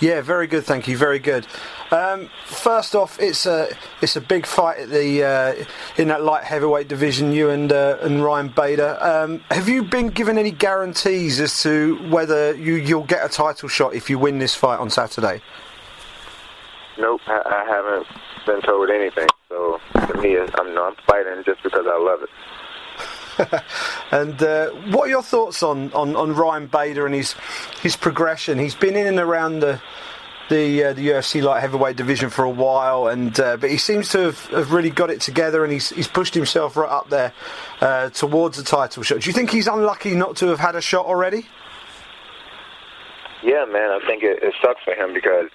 Yeah, very good, thank you. Very good. Um, first off, it's a it's a big fight at the uh, in that light heavyweight division. You and uh, and Ryan Bader. Um, have you been given any guarantees as to whether you you'll get a title shot if you win this fight on Saturday? Nope, I, I haven't been told anything. So to me, I'm I'm fighting just because I love it. and uh, what are your thoughts on, on, on Ryan Bader and his his progression? He's been in and around the the uh, the UFC light heavyweight division for a while, and uh, but he seems to have, have, really got it together, and he's he's pushed himself right up there uh, towards the title shot. Do you think he's unlucky not to have had a shot already? Yeah, man, I think it, it sucks for him because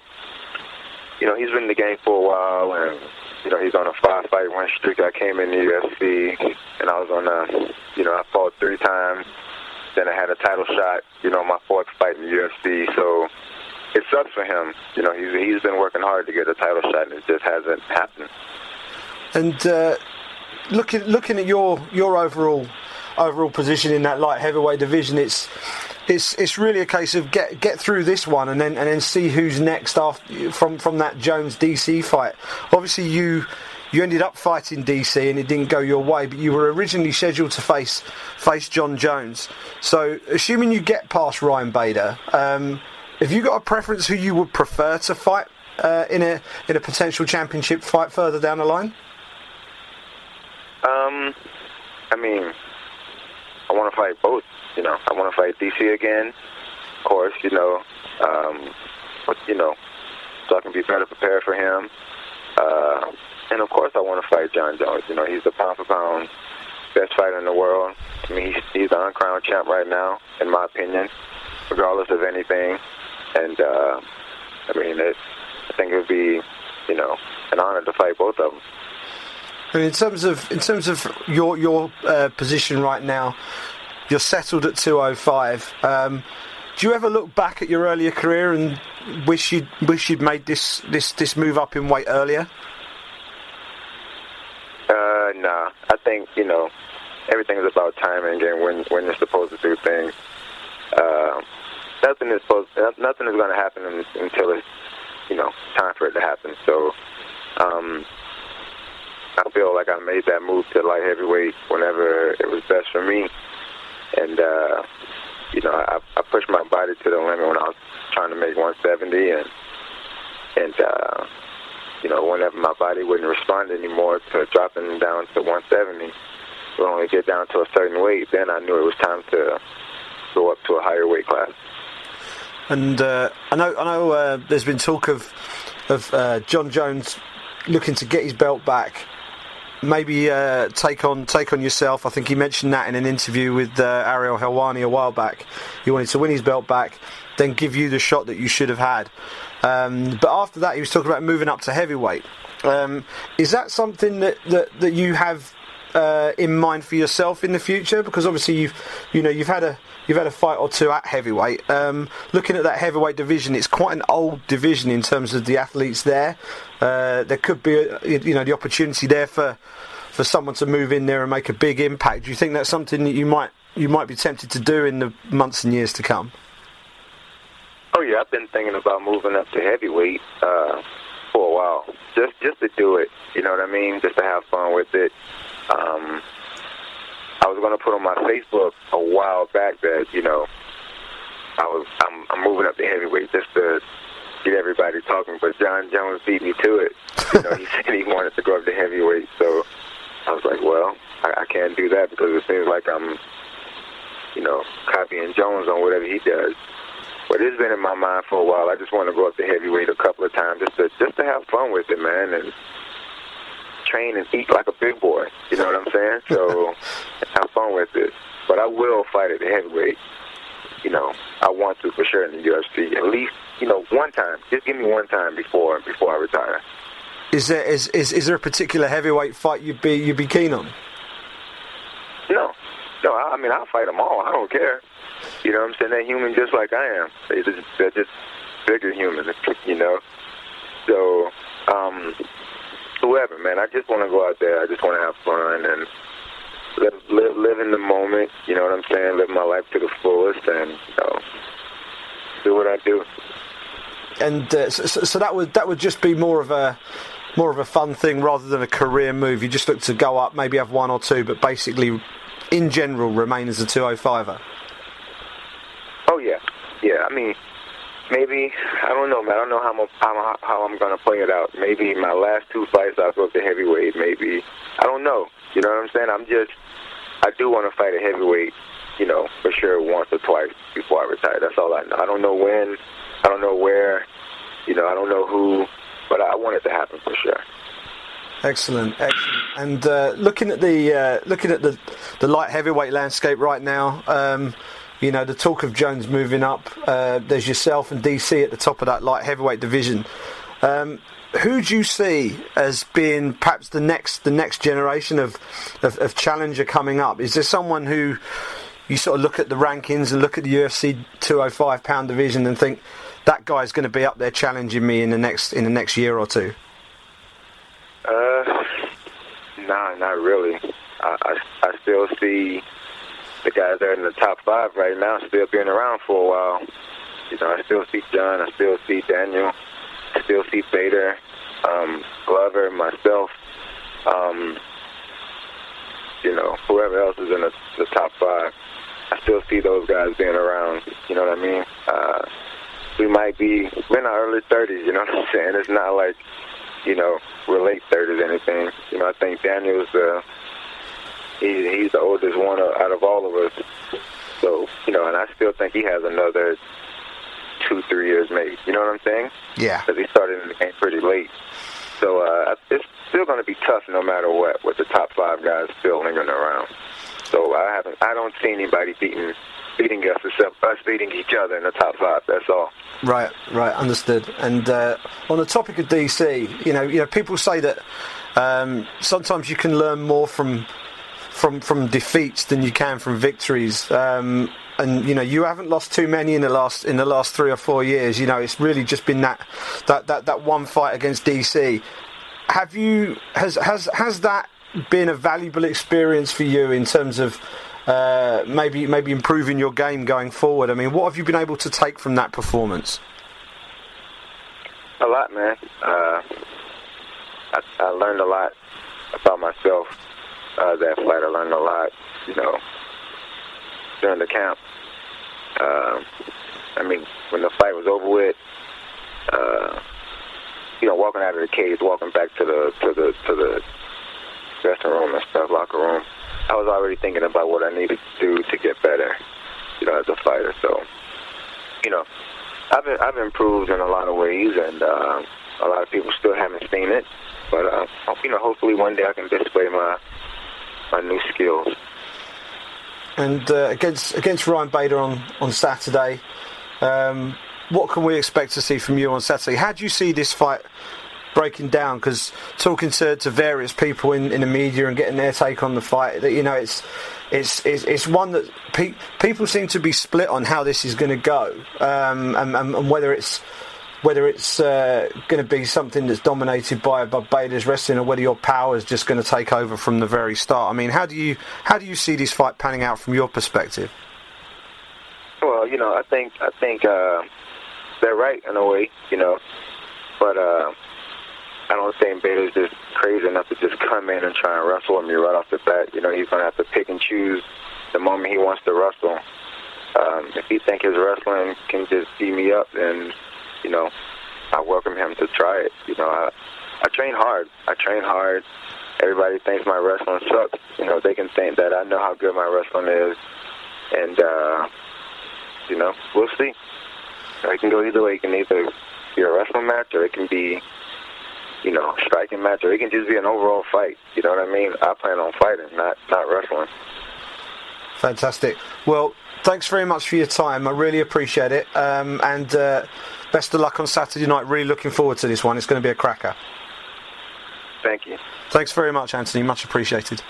you know he's been in the game for a while, and you know he's on a five fight win streak. I came in the UFC, and I was on a you know I fought three times. Then I had a title shot, you know, my fourth fight in the UFC. So it sucks for him. You know, he's he's been working hard to get a title shot, and it just hasn't happened. And uh, looking looking at your your overall overall position in that light heavyweight division, it's it's it's really a case of get get through this one and then and then see who's next after from from that Jones DC fight. Obviously, you you ended up fighting DC and it didn't go your way, but you were originally scheduled to face face Jon Jones. So, assuming you get past Ryan Bader. Um, have you got a preference who you would prefer to fight uh, in a in a potential championship fight further down the line? Um, I mean, I want to fight both. You know, I want to fight DC again, of course. You know, um, but you know, so I can be better prepared for him. Uh, and of course, I want to fight Jon Jones. You know, he's the pound for pound best fighter in the world. I mean, he's, he's the uncrowned champ right now, in my opinion, regardless of anything. And uh, I mean, it, I think it would be, you know, an honor to fight both of them. I mean, in terms of in terms of your your uh, position right now, you're settled at 205. Um, do you ever look back at your earlier career and wish you'd wish you'd made this this this move up in weight earlier? Uh, nah. I think you know everything is about timing and when when you're supposed to do things. Uh, nothing is supposed nothing is going to happen until it's you know time for it to happen. So um, I feel like I made that move to light heavyweight whenever it was best for me, and uh, you know I, I pushed my body to the limit when I was trying to make 170, and and uh, you know whenever my body wouldn't respond anymore to dropping down to 170, would only get down to a certain weight, then I knew it was time to go up to a higher weight class. And uh, I know, I know. Uh, there's been talk of of uh, Jon Jones looking to get his belt back. Maybe uh, take on take on yourself. I think he mentioned that in an interview with uh, Ariel Helwani a while back. He wanted to win his belt back, then give you the shot that you should have had. Um, but after that, he was talking about moving up to heavyweight. Um, is that something that, that, that you have uh, in mind for yourself in the future? Because obviously you've you know you've had a you've had a fight or two at heavyweight. Um, looking at that heavyweight division, it's quite an old division in terms of the athletes there. Uh, there could be a, you know the opportunity there for for someone to move in there and make a big impact. Do you think that's something that you might you might be tempted to do in the months and years to come? Oh yeah, I've been thinking about moving up to heavyweight uh, for a while, just just to do it. You know what I mean? Just to have fun with it. Um, I was going to put on my Facebook a while back that you know I was I'm, I'm moving up to heavyweight just to get everybody talking, but Jon Jones beat me to it. You know, he said he wanted to go up to heavyweight, so I was like, well, I, I can't do that because it seems like I'm, you know, copying Jones on whatever he does. But it's been in my mind for a while. I just want to go up to heavyweight a couple of times just to just to have fun with it, man, and train and eat like a big boy. You know what I'm saying? So have fun with it. But I will fight at the heavyweight. You know, I want to for sure in the UFC. At least, you know, one time. Just give me one time before before I retire. Is there is, is, is there a particular heavyweight fight you'd be you'd be keen on? No, no. I, I mean, I'll fight them all. I don't care. You know what I'm saying? They're human just like I am. They're just, they're just bigger humans. You know. So, um, whoever, man. I just want to go out there. I just want to have fun and live, live, live in the moment. You know what I'm saying? Live my life to the fullest, and you know, do what I do. and uh, so, so that would that would just be more of a more of a fun thing rather than a career move. You just look to go up, maybe have one or two, but basically, in general, remain as a 205er. Oh yeah, yeah. I mean, maybe I don't know, man. I don't know how I'm how, I'm gonna play it out. Maybe my last two fights I'll go to heavyweight. Maybe I don't know. You know what I'm saying? I'm just I do want to fight a heavyweight. You know, for sure, once or twice before I retire. That's all I know. I don't know when. I don't know where. You know, I don't know who but I want it to happen for sure. Excellent, excellent. And uh, looking at the uh, looking at the the light heavyweight landscape right now, um, you know the talk of Jones moving up. Uh, there's yourself and DC at the top of that light heavyweight division. Um, who do you see as being perhaps the next the next generation of, of, of challenger coming up? Is there someone who you sort of look at the rankings and look at the UFC 205 pound division and think that guy's going to be up there challenging me in the next in the next year or two? Uh, nah, not really. I, I, I still see the guys that are in the top five right now still being around for a while. You know, I still see Jon. I still see Daniel. I still see Bader, um, Glover, myself. Um, you know, whoever else is in the, the top five. I still see those guys being around. You know what I mean? Uh, we might be we're in our early 30s. You know what I'm saying? It's not like you know we're late 30s or anything. You know, I think Daniel's the he, he's the oldest one out of all of us. So you know, and I still think he has another two, three years maybe. You know what I'm saying? Yeah. Because he started in the game pretty late. So uh, it's still going to be tough no matter what, with the top five guys still lingering around. So I haven't, I don't see anybody beating beating us except us beating each other in the top five. That's all. Right, right, understood. And uh, on the topic of DC, you know, you know, people say that um, sometimes you can learn more from from from defeats than you can from victories. Um, and you know, you haven't lost too many in the last in the last three or four years. You know, it's really just been that that that, that one fight against DC. Have you has has has that been a valuable experience for you in terms of uh, maybe maybe improving your game going forward? I mean, what have you been able to take from that performance? A lot, man. Uh, I, I learned a lot about myself. Uh, that fight, I learned a lot. You know, during the camp. Uh, I mean, when the fight was over with, uh, you know, walking out of the cage, walking back to the to the to the dressing room and stuff, locker room. I was already thinking about what I needed to do to get better, you know, as a fighter. So, you know, I've been, I've improved in a lot of ways, and uh, a lot of people still haven't seen it. But uh, you know, hopefully one day I can display my my new skills. And uh, against against Ryan Bader on on Saturday, um, what can we expect to see from you on Saturday? How do you see this fight breaking down because talking to, to various people in, in the media and getting their take on the fight that you know it's it's it's, it's one that pe- people seem to be split on how this is going to go um, and, and, and, whether it's whether it's uh, going to be something that's dominated by, Bader's wrestling or whether your power is just going to take over from the very start. I mean, how do you how do you see this fight panning out from your perspective? Well, you know, I think I think uh, they're right in a way, you know, but uh, I don't think Bader's just crazy enough to just come in and try and wrestle me right off the bat. You know, he's going to have to pick and choose the moment he wants to wrestle. Um, if he think his wrestling can just beat me up, then, you know, I welcome him to try it. You know, I, I train hard. I train hard. Everybody thinks my wrestling sucks. You know, they can think that I know how good my wrestling is. And, uh, you know, we'll see. It can go either way. It can either be a wrestling match or it can be you know, striking match, or it can just be an overall fight. You know what I mean? I plan on fighting, not not wrestling. Fantastic. Well, thanks very much for your time. I really appreciate it. Um, and uh, best of luck on Saturday night. Really looking forward to this one. It's going to be a cracker. Thank you. Thanks very much, Anthony. Much appreciated.